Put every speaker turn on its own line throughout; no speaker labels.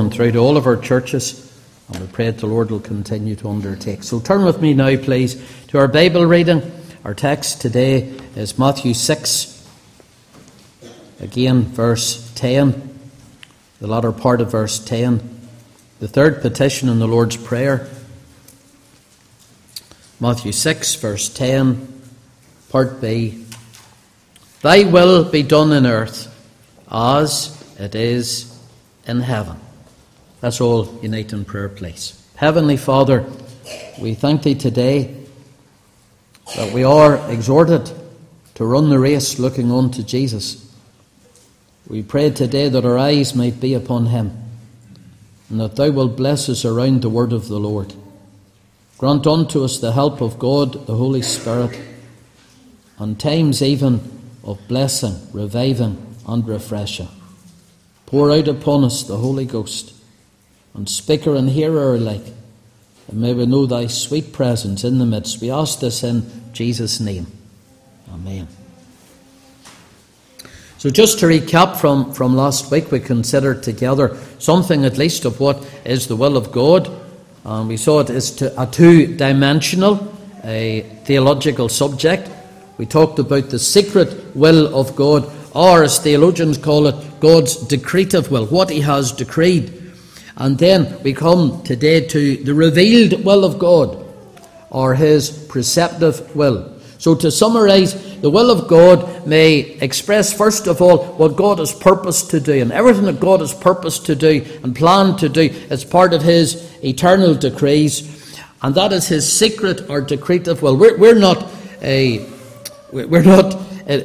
and through to all of our churches. And we pray the Lord will continue to undertake. So turn with me now, please, to our Bible reading. Our text today is Matthew 6, again, verse 10, the latter part of verse 10, the third petition in the Lord's Prayer. Matthew 6, verse 10, part B. Thy will be done in earth as it is in heaven. Let's all unite in prayer, please. Heavenly Father, we thank Thee today that we are exhorted to run the race looking on to Jesus. We pray today that our eyes might be upon Him and that Thou wilt bless us around the word of the Lord. Grant unto us the help of God, the Holy Spirit, and times even of blessing, reviving, and refreshing. Pour out upon us the Holy Ghost and speaker and hearer alike. And may we know thy sweet presence in the midst. We ask this in Jesus' name. Amen. So, just to recap from, from last week, we considered together something at least of what is the will of God. And we saw it as to a two dimensional, a theological subject. We talked about the secret will of God, or as theologians call it, God's decretive will, what He has decreed. And then we come today to the revealed will of God, or His preceptive will. So, to summarize, the will of God may express, first of all, what God has purposed to do. And everything that God has purposed to do and planned to do is part of His eternal decrees. And that is His secret or decretive will. We're, we're not, a, we're not uh,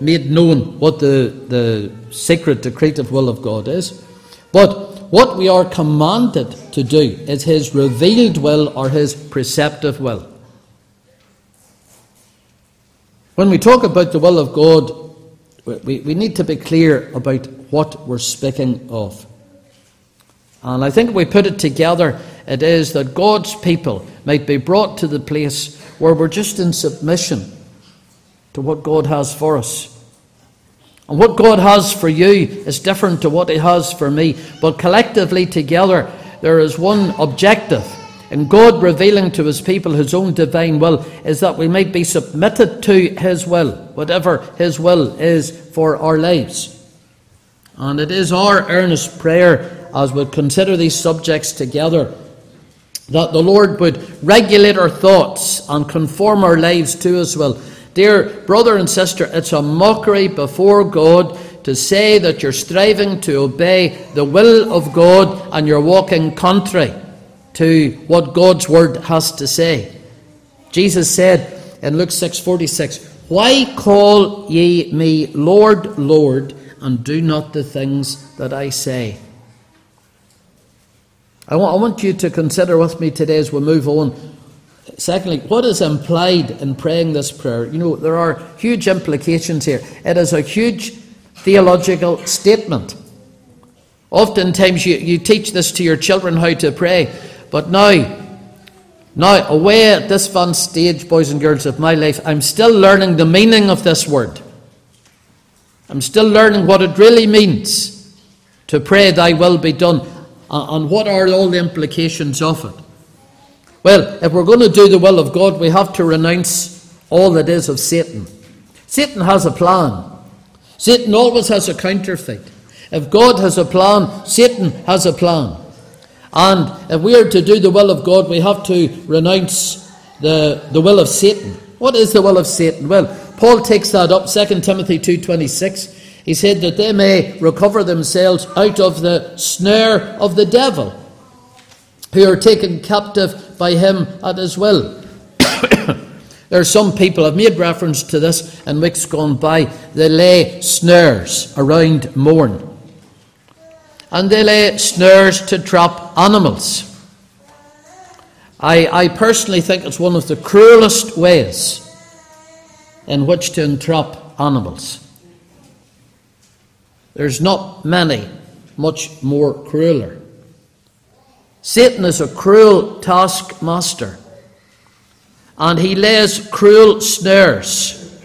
made known what the, the secret decretive will of God is. But what we are commanded to do is His revealed will or His preceptive will. When we talk about the will of God, we, we need to be clear about what we're speaking of. And I think we put it together, it is that God's people might be brought to the place where we're just in submission to what God has for us. And what God has for you is different to what He has for me. But collectively, together, there is one objective. And God revealing to His people His own divine will is that we might be submitted to His will, whatever His will is for our lives. And it is our earnest prayer as we consider these subjects together that the Lord would regulate our thoughts and conform our lives to His will Dear brother and sister, it's a mockery before God to say that you're striving to obey the will of God and you're walking contrary to what God's word has to say. Jesus said in Luke 6:46, "Why call ye me Lord, Lord, and do not the things that I say?" I want, I want you to consider with me today as we move on Secondly, what is implied in praying this prayer? You know, there are huge implications here. It is a huge theological statement. Oftentimes you, you teach this to your children how to pray, but now, now, away at this fun stage, boys and girls, of my life, I'm still learning the meaning of this word. I'm still learning what it really means to pray, Thy will be done, uh, and what are all the implications of it. Well, if we're going to do the will of God, we have to renounce all that is of Satan. Satan has a plan. Satan always has a counterfeit. If God has a plan, Satan has a plan. And if we are to do the will of God, we have to renounce the, the will of Satan. What is the will of Satan? Well, Paul takes that up, 2 Timothy 2.26. He said that they may recover themselves out of the snare of the devil, who are taken captive by him at his will. there are some people, I've made reference to this in weeks gone by, they lay snares around Mourne. And they lay snares to trap animals. I, I personally think it's one of the cruelest ways in which to entrap animals. There's not many much more crueler. Satan is a cruel taskmaster, and he lays cruel snares.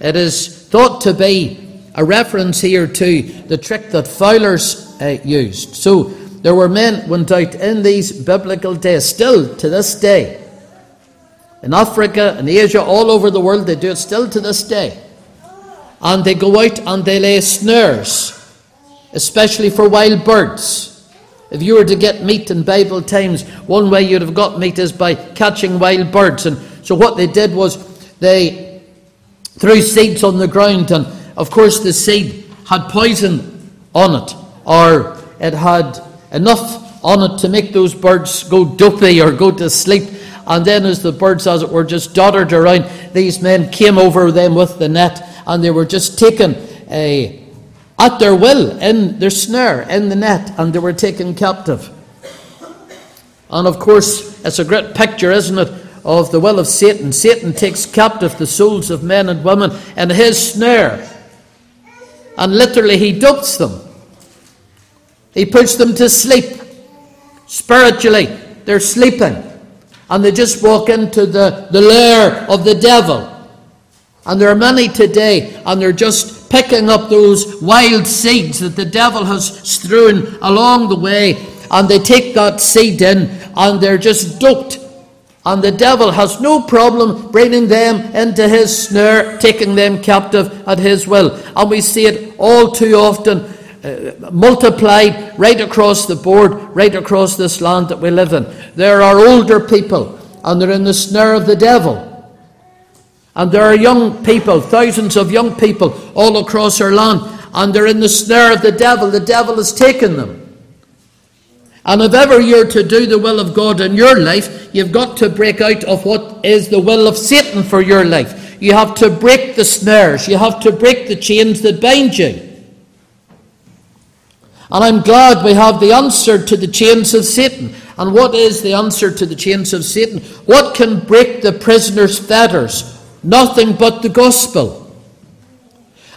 It is thought to be a reference here to the trick that fowlers uh, used. So there were men went out in these biblical days, still to this day. In Africa and Asia, all over the world, they do it still to this day. And they go out and they lay snares, especially for wild birds. If you were to get meat in Bible times, one way you'd have got meat is by catching wild birds. And so what they did was they threw seeds on the ground, and of course the seed had poison on it, or it had enough on it to make those birds go dopey or go to sleep. And then, as the birds, as it were, just dotted around, these men came over them with the net, and they were just taken uh, at their will in their snare, in the net, and they were taken captive. And of course, it's a great picture, isn't it, of the will of Satan. Satan takes captive the souls of men and women in his snare. And literally, he dupes them. He puts them to sleep. Spiritually, they're sleeping. And they just walk into the, the lair of the devil. And there are many today, and they're just picking up those wild seeds that the devil has strewn along the way, and they take that seed in, and they're just duped. And the devil has no problem bringing them into his snare, taking them captive at his will. And we see it all too often uh, multiplied right across the board, right across this land that we live in. There are older people, and they're in the snare of the devil. And there are young people, thousands of young people all across our land, and they're in the snare of the devil. The devil has taken them. And if ever you're to do the will of God in your life, you've got to break out of what is the will of Satan for your life. You have to break the snares, you have to break the chains that bind you. And I'm glad we have the answer to the chains of Satan. And what is the answer to the chains of Satan? What can break the prisoner's fetters? Nothing but the gospel.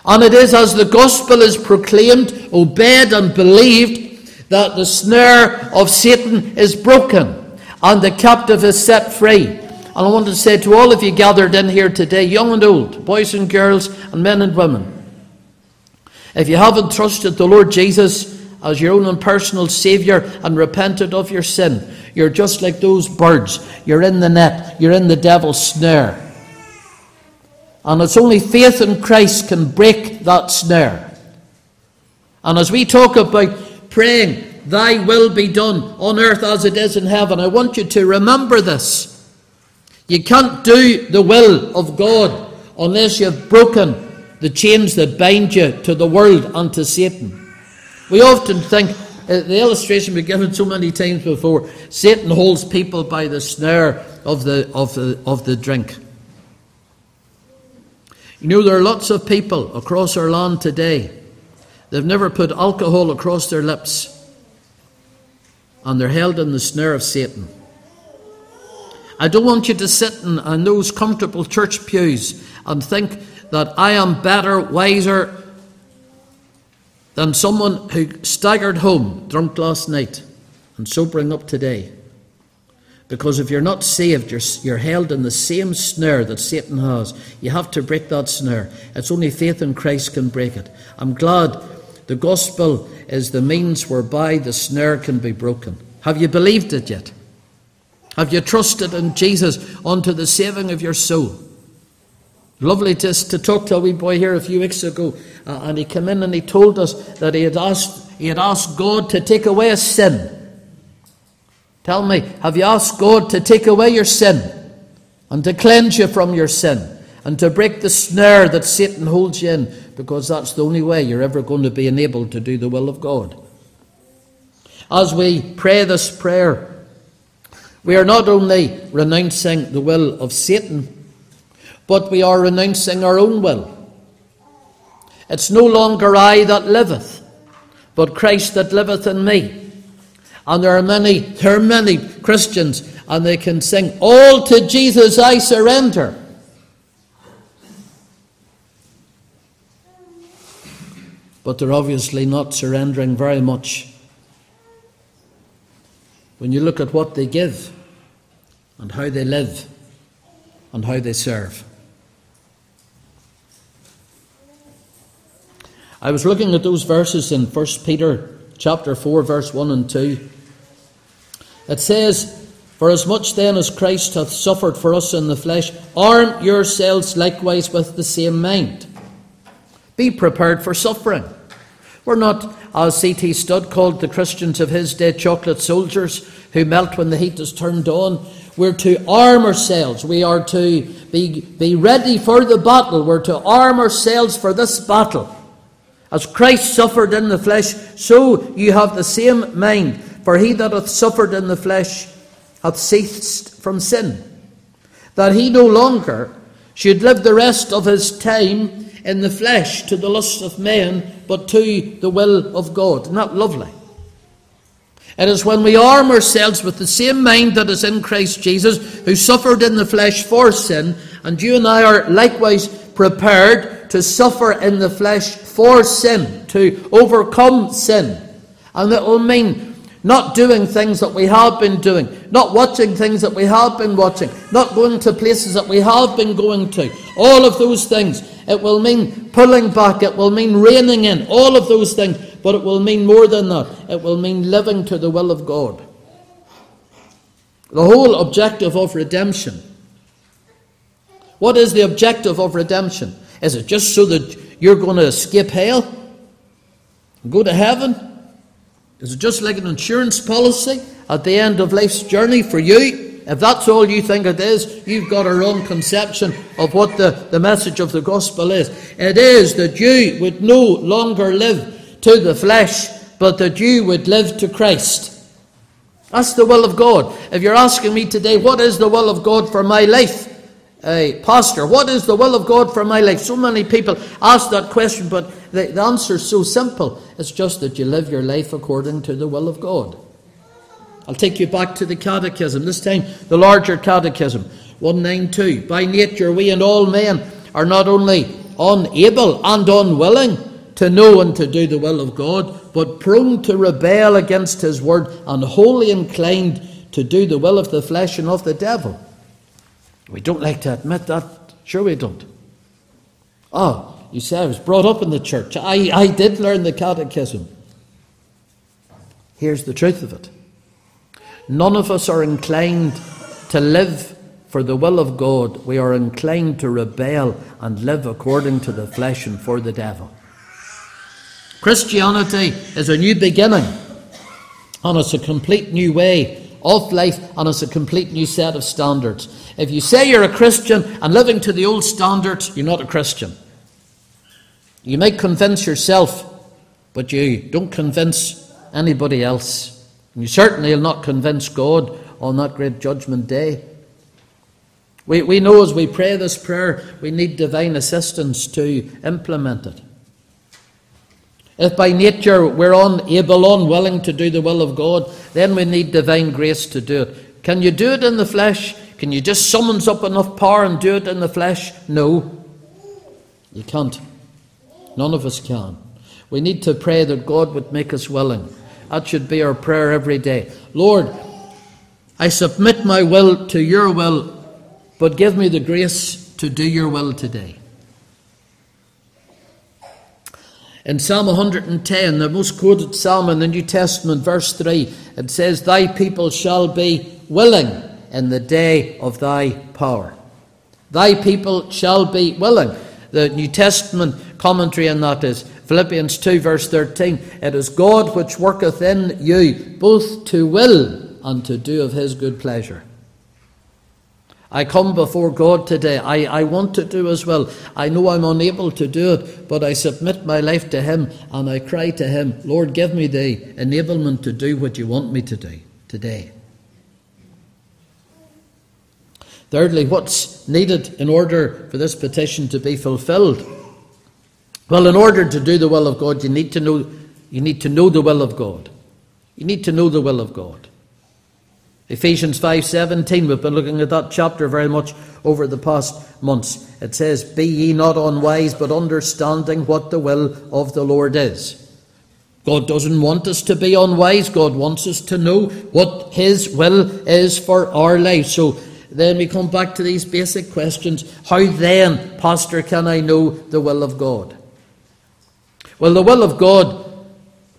And it is as the gospel is proclaimed, obeyed, and believed that the snare of Satan is broken and the captive is set free. And I want to say to all of you gathered in here today, young and old, boys and girls, and men and women, if you haven't trusted the Lord Jesus as your own and personal Saviour and repented of your sin, you're just like those birds. You're in the net, you're in the devil's snare. And it's only faith in Christ can break that snare. And as we talk about praying, Thy will be done on earth as it is in heaven, I want you to remember this. You can't do the will of God unless you've broken the chains that bind you to the world and to Satan. We often think, uh, the illustration we've given so many times before, Satan holds people by the snare of the, of the, of the drink. You know, there are lots of people across our land today, they've never put alcohol across their lips, and they're held in the snare of Satan. I don't want you to sit in, in those comfortable church pews and think that I am better, wiser than someone who staggered home drunk last night and sobering up today. Because if you're not saved, you're, you're held in the same snare that Satan has. You have to break that snare. It's only faith in Christ can break it. I'm glad the gospel is the means whereby the snare can be broken. Have you believed it yet? Have you trusted in Jesus unto the saving of your soul? Lovely to, to talk to a wee boy here a few weeks ago, uh, and he came in and he told us that he had asked he had asked God to take away a sin. Tell me, have you asked God to take away your sin and to cleanse you from your sin and to break the snare that Satan holds you in? Because that's the only way you're ever going to be enabled to do the will of God. As we pray this prayer, we are not only renouncing the will of Satan, but we are renouncing our own will. It's no longer I that liveth, but Christ that liveth in me. And there are many, there are many Christians, and they can sing, All to Jesus I surrender. But they're obviously not surrendering very much. When you look at what they give, and how they live, and how they serve. I was looking at those verses in 1 Peter chapter 4, verse 1 and 2. It says, For as much then as Christ hath suffered for us in the flesh, arm yourselves likewise with the same mind. Be prepared for suffering. We're not, as C.T. Studd called the Christians of his day, chocolate soldiers who melt when the heat is turned on. We're to arm ourselves. We are to be, be ready for the battle. We're to arm ourselves for this battle. As Christ suffered in the flesh, so you have the same mind. For he that hath suffered in the flesh hath ceased from sin, that he no longer should live the rest of his time in the flesh to the lusts of men, but to the will of God. That lovely? It is when we arm ourselves with the same mind that is in Christ Jesus, who suffered in the flesh for sin, and you and I are likewise prepared to suffer in the flesh for sin, to overcome sin. And it will mean not doing things that we have been doing, not watching things that we have been watching, not going to places that we have been going to. All of those things. It will mean pulling back, it will mean reining in, all of those things. But it will mean more than that. It will mean living to the will of God. The whole objective of redemption. What is the objective of redemption? Is it just so that you're going to escape hell? Go to heaven? Is it just like an insurance policy at the end of life's journey for you? If that's all you think it is, you've got a wrong conception of what the, the message of the gospel is. It is that you would no longer live to the flesh, but that you would live to Christ. That's the will of God. If you're asking me today, what is the will of God for my life? Hey, Pastor, what is the will of God for my life? So many people ask that question, but the, the answer is so simple. It's just that you live your life according to the will of God. I'll take you back to the catechism, this time the larger catechism, 192. By nature, we and all men are not only unable and unwilling to know and to do the will of God, but prone to rebel against His word and wholly inclined to do the will of the flesh and of the devil. We don't like to admit that. Sure, we don't. Oh, you say I was brought up in the church. I, I did learn the catechism. Here's the truth of it none of us are inclined to live for the will of God. We are inclined to rebel and live according to the flesh and for the devil. Christianity is a new beginning, and it's a complete new way of life, and it's a complete new set of standards. If you say you're a Christian and living to the old standards, you're not a Christian. You might convince yourself, but you don't convince anybody else. And you certainly will not convince God on that great judgment day. We, we know as we pray this prayer, we need divine assistance to implement it. If by nature we're unable, unwilling to do the will of God, then we need divine grace to do it. Can you do it in the flesh? Can you just summons up enough power and do it in the flesh? No. You can't. None of us can. We need to pray that God would make us willing. That should be our prayer every day. Lord, I submit my will to your will, but give me the grace to do your will today. In Psalm 110, the most quoted psalm in the New Testament, verse 3, it says, Thy people shall be willing in the day of thy power. Thy people shall be willing. The New Testament commentary on that is Philippians 2, verse 13. It is God which worketh in you both to will and to do of his good pleasure. I come before God today. I, I want to do as well. I know I'm unable to do it, but I submit my life to Him and I cry to Him, Lord, give me the enablement to do what you want me to do today. Thirdly, what's needed in order for this petition to be fulfilled? Well, in order to do the will of God, you need to know you need to know the will of God. You need to know the will of God. Ephesians 5:17 we've been looking at that chapter very much over the past months. It says, "Be ye not unwise, but understanding what the will of the Lord is." God doesn't want us to be unwise. God wants us to know what his will is for our life. So then we come back to these basic questions. How then, pastor, can I know the will of God? Well, the will of God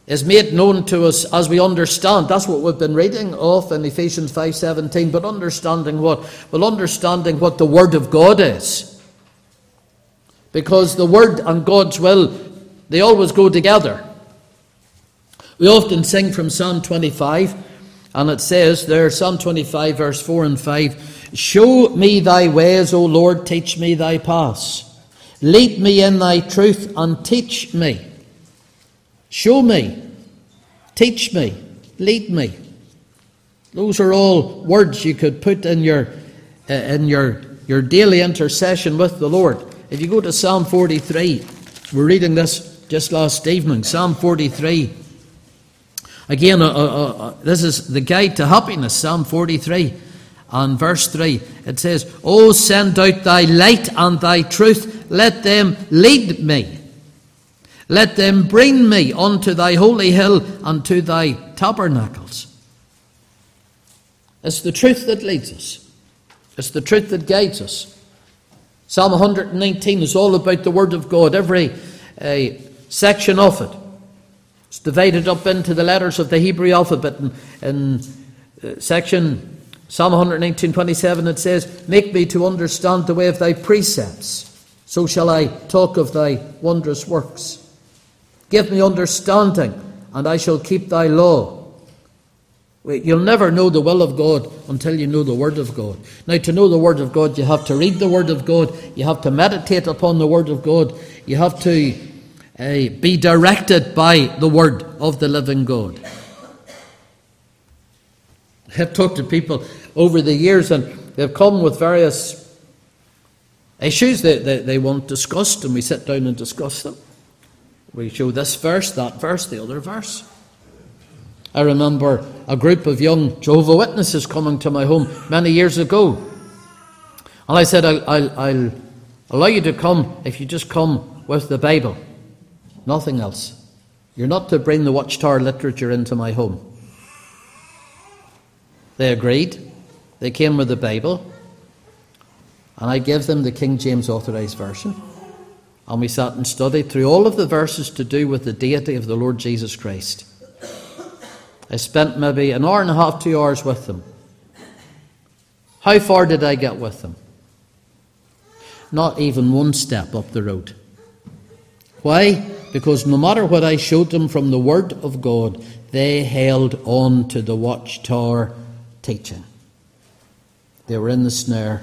is made known to us as we understand. That's what we've been reading of in Ephesians 5:17, but understanding what? Well, understanding what the word of God is. Because the word and God's will, they always go together. We often sing from Psalm 25, and it says there, Psalm 25, verse 4 and 5 Show me thy ways, O Lord, teach me thy paths. Lead me in thy truth and teach me. Show me, teach me, lead me. Those are all words you could put in your, uh, in your, your daily intercession with the Lord. If you go to Psalm 43, we're reading this just last evening, Psalm 43. Again, uh, uh, uh, this is the guide to happiness, Psalm 43 and verse 3. It says, Oh, send out thy light and thy truth, let them lead me. Let them bring me unto thy holy hill and to thy tabernacles. It's the truth that leads us, it's the truth that guides us. Psalm 119 is all about the Word of God, every uh, section of it. It's divided up into the letters of the Hebrew alphabet. In, in uh, section Psalm 119, 27, it says, Make me to understand the way of thy precepts, so shall I talk of thy wondrous works. Give me understanding, and I shall keep thy law. You'll never know the will of God until you know the Word of God. Now, to know the Word of God, you have to read the Word of God, you have to meditate upon the Word of God, you have to uh, be directed by the Word of the living God. I've talked to people over the years and they've come with various issues that they, they want discussed, and we sit down and discuss them. We show this verse, that verse, the other verse. I remember a group of young Jehovah Witnesses coming to my home many years ago. And I said, I'll, I'll, I'll allow you to come if you just come with the Bible. Nothing else. You're not to bring the Watchtower literature into my home. They agreed. They came with the Bible. And I gave them the King James Authorized Version. And we sat and studied through all of the verses to do with the deity of the Lord Jesus Christ. I spent maybe an hour and a half, two hours with them. How far did I get with them? Not even one step up the road. Why? Because no matter what I showed them from the Word of God, they held on to the watchtower teaching. They were in the snare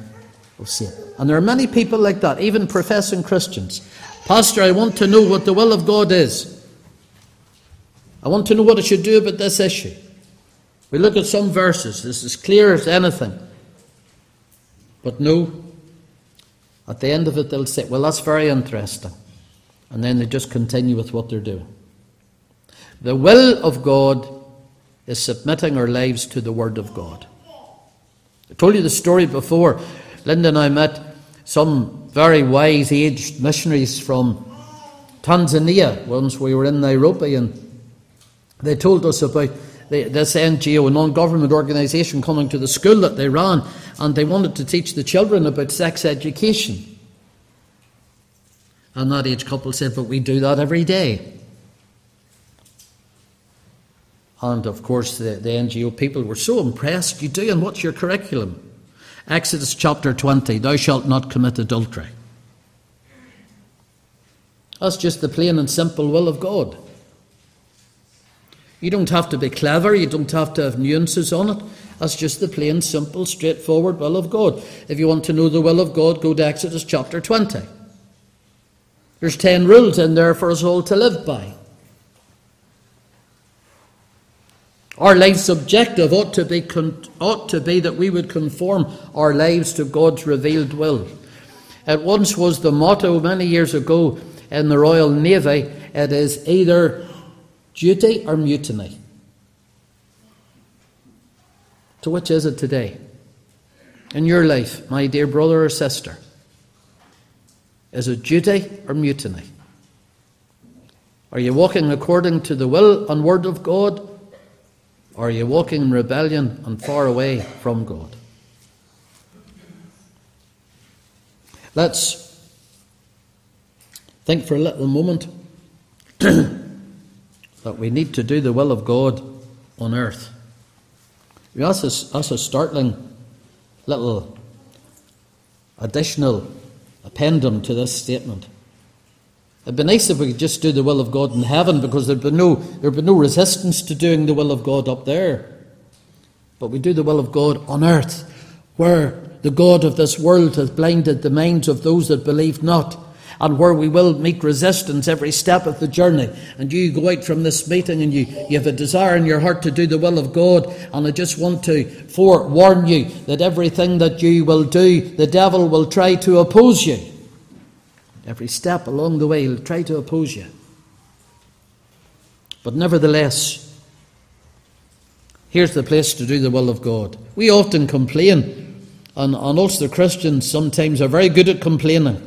of Satan. And there are many people like that, even professing Christians. Pastor, I want to know what the will of God is. I want to know what I should do about this issue. We look at some verses, it's as clear as anything. But no, at the end of it, they'll say, Well, that's very interesting. And then they just continue with what they're doing. The will of God is submitting our lives to the Word of God. I told you the story before. Linda and I met some very wise aged missionaries from Tanzania once we were in Nairobi, and they told us about this NGO, a non government organisation, coming to the school that they ran, and they wanted to teach the children about sex education. And that age couple said, But we do that every day. And of course, the, the NGO people were so impressed. You do, and what's your curriculum? Exodus chapter 20 Thou shalt not commit adultery. That's just the plain and simple will of God. You don't have to be clever, you don't have to have nuances on it. That's just the plain, simple, straightforward will of God. If you want to know the will of God, go to Exodus chapter 20. There's 10 rules in there for us all to live by. Our life's objective ought to, be ought to be that we would conform our lives to God's revealed will. It once was the motto many years ago in the Royal Navy it is either duty or mutiny. To which is it today? In your life, my dear brother or sister, is it duty or mutiny? Are you walking according to the will and word of God, or are you walking in rebellion and far away from God? Let's think for a little moment that we need to do the will of God on earth. That's a, that's a startling little additional appendum to this statement. It'd be nice if we could just do the will of God in heaven because there'd be no, there'd be no resistance to doing the will of God up there. But we do the will of God on earth, where the God of this world has blinded the minds of those that believe not and where we will meet resistance every step of the journey. And you go out from this meeting and you, you have a desire in your heart to do the will of God. And I just want to forewarn you that everything that you will do, the devil will try to oppose you. Every step along the way, he'll try to oppose you. But nevertheless, here's the place to do the will of God. We often complain, and, and also the Christians sometimes are very good at complaining.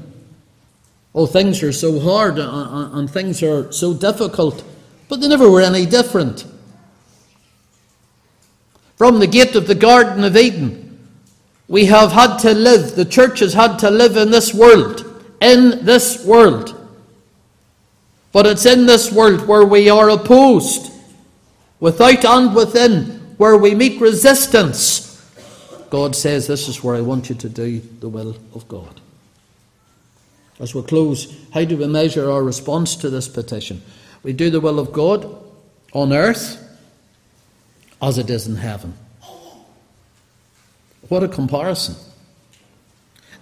Oh, things are so hard and, and things are so difficult, but they never were any different. From the gate of the Garden of Eden, we have had to live, the church has had to live in this world, in this world. But it's in this world where we are opposed, without and within, where we meet resistance. God says, This is where I want you to do the will of God. As we close, how do we measure our response to this petition? We do the will of God on earth as it is in heaven. What a comparison.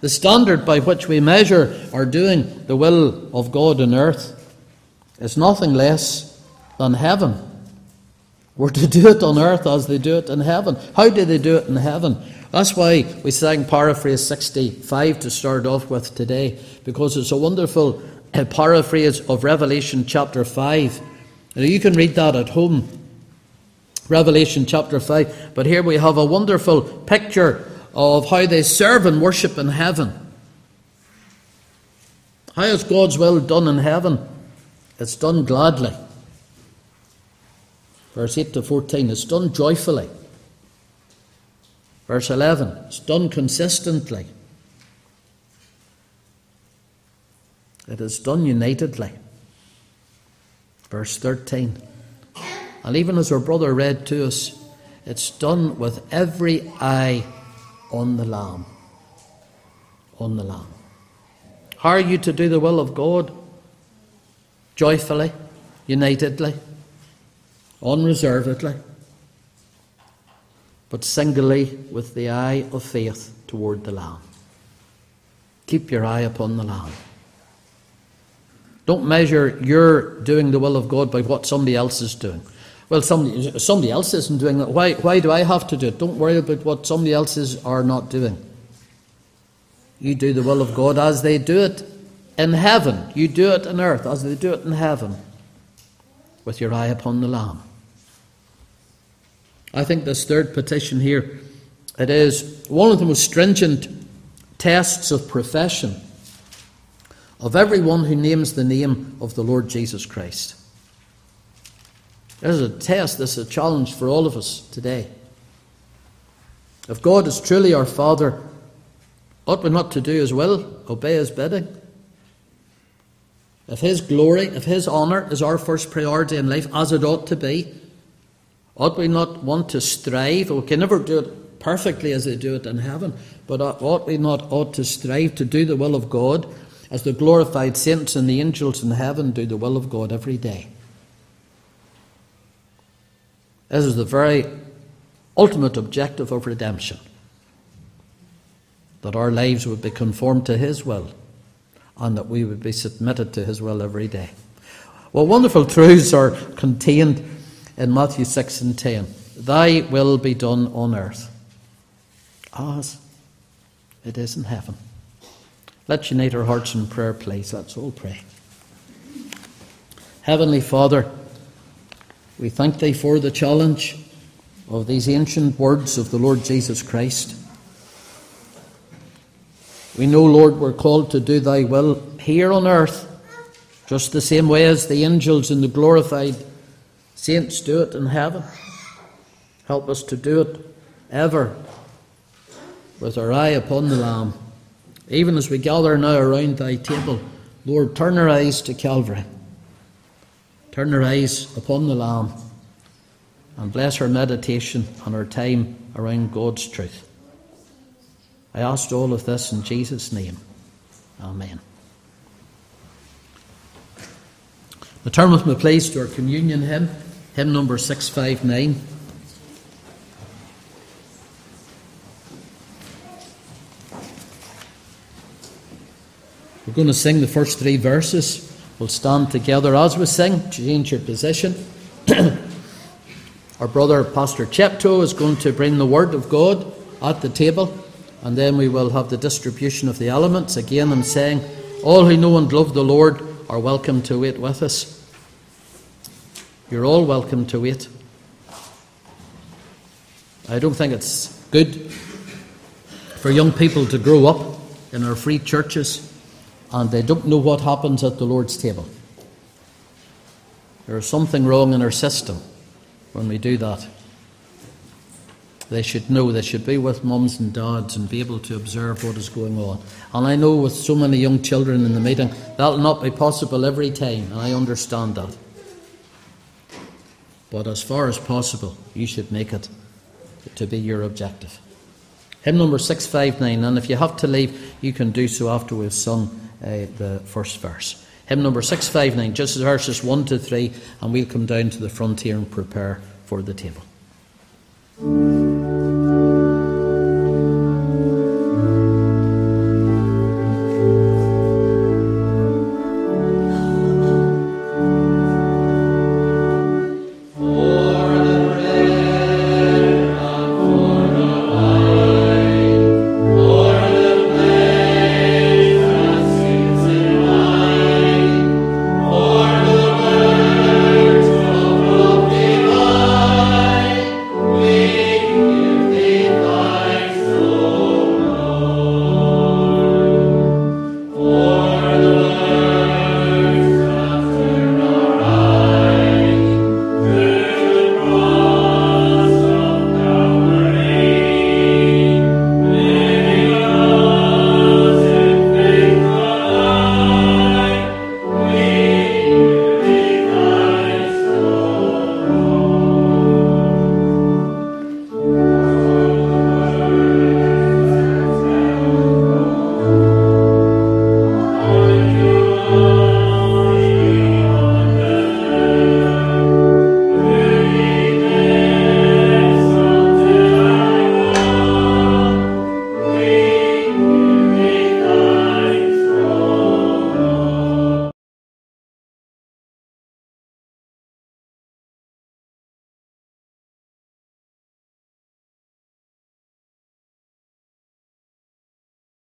The standard by which we measure our doing the will of God on earth is nothing less than heaven. We're to do it on earth as they do it in heaven. How do they do it in heaven? That's why we sang paraphrase 65 to start off with today, because it's a wonderful uh, paraphrase of Revelation chapter 5. Now, you can read that at home. Revelation chapter 5. But here we have a wonderful picture of how they serve and worship in heaven. How is God's will done in heaven? It's done gladly. Verse 8 to 14. It's done joyfully. Verse 11, it's done consistently. It is done unitedly. Verse 13. And even as our brother read to us, it's done with every eye on the Lamb. On the Lamb. How are you to do the will of God? Joyfully, unitedly, unreservedly but singly with the eye of faith toward the Lamb. Keep your eye upon the Lamb. Don't measure your doing the will of God by what somebody else is doing. Well, somebody, somebody else isn't doing that. Why, why do I have to do it? Don't worry about what somebody else is are not doing. You do the will of God as they do it in heaven. You do it on earth as they do it in heaven, with your eye upon the Lamb. I think this third petition here, it is one of the most stringent tests of profession of everyone who names the name of the Lord Jesus Christ. This is a test, this is a challenge for all of us today. If God is truly our Father, ought we not to do His will, obey His bidding? If His glory, if His honour is our first priority in life, as it ought to be, Ought we not want to strive? We can never do it perfectly as they do it in heaven, but uh, ought we not ought to strive to do the will of God as the glorified saints and the angels in heaven do the will of God every day? This is the very ultimate objective of redemption that our lives would be conformed to His will and that we would be submitted to His will every day. Well, wonderful truths are contained in Matthew 6 and 10. Thy will be done on earth as it is in heaven. Let's unite our hearts in prayer, please. Let's all pray. Heavenly Father, we thank Thee for the challenge of these ancient words of the Lord Jesus Christ. We know, Lord, we're called to do Thy will here on earth, just the same way as the angels and the glorified Saints, do it in heaven. Help us to do it ever with our eye upon the Lamb. Even as we gather now around thy table, Lord, turn our eyes to Calvary. Turn her eyes upon the Lamb, and bless her meditation and her time around God's truth. I asked all of this in Jesus' name. Amen. Now turn with me, please, to our communion hymn, hymn number 659. We're going to sing the first three verses. We'll stand together as we sing. Change your position. Our brother, Pastor Chepto, is going to bring the Word of God at the table, and then we will have the distribution of the elements. Again, I'm saying, all who know and love the Lord are welcome to wait with us. You're all welcome to wait. I don't think it's good for young people to grow up in our free churches and they don't know what happens at the Lord's table. There is something wrong in our system when we do that. They should know, they should be with mums and dads and be able to observe what is going on. And I know with so many young children in the meeting, that'll not be possible every time, and I understand that. But as far as possible, you should make it to be your objective. Hymn number 659, and if you have to leave, you can do so after we've sung uh, the first verse. Hymn number 659, just verses 1 to 3, and we'll come down to the front here and prepare for the table.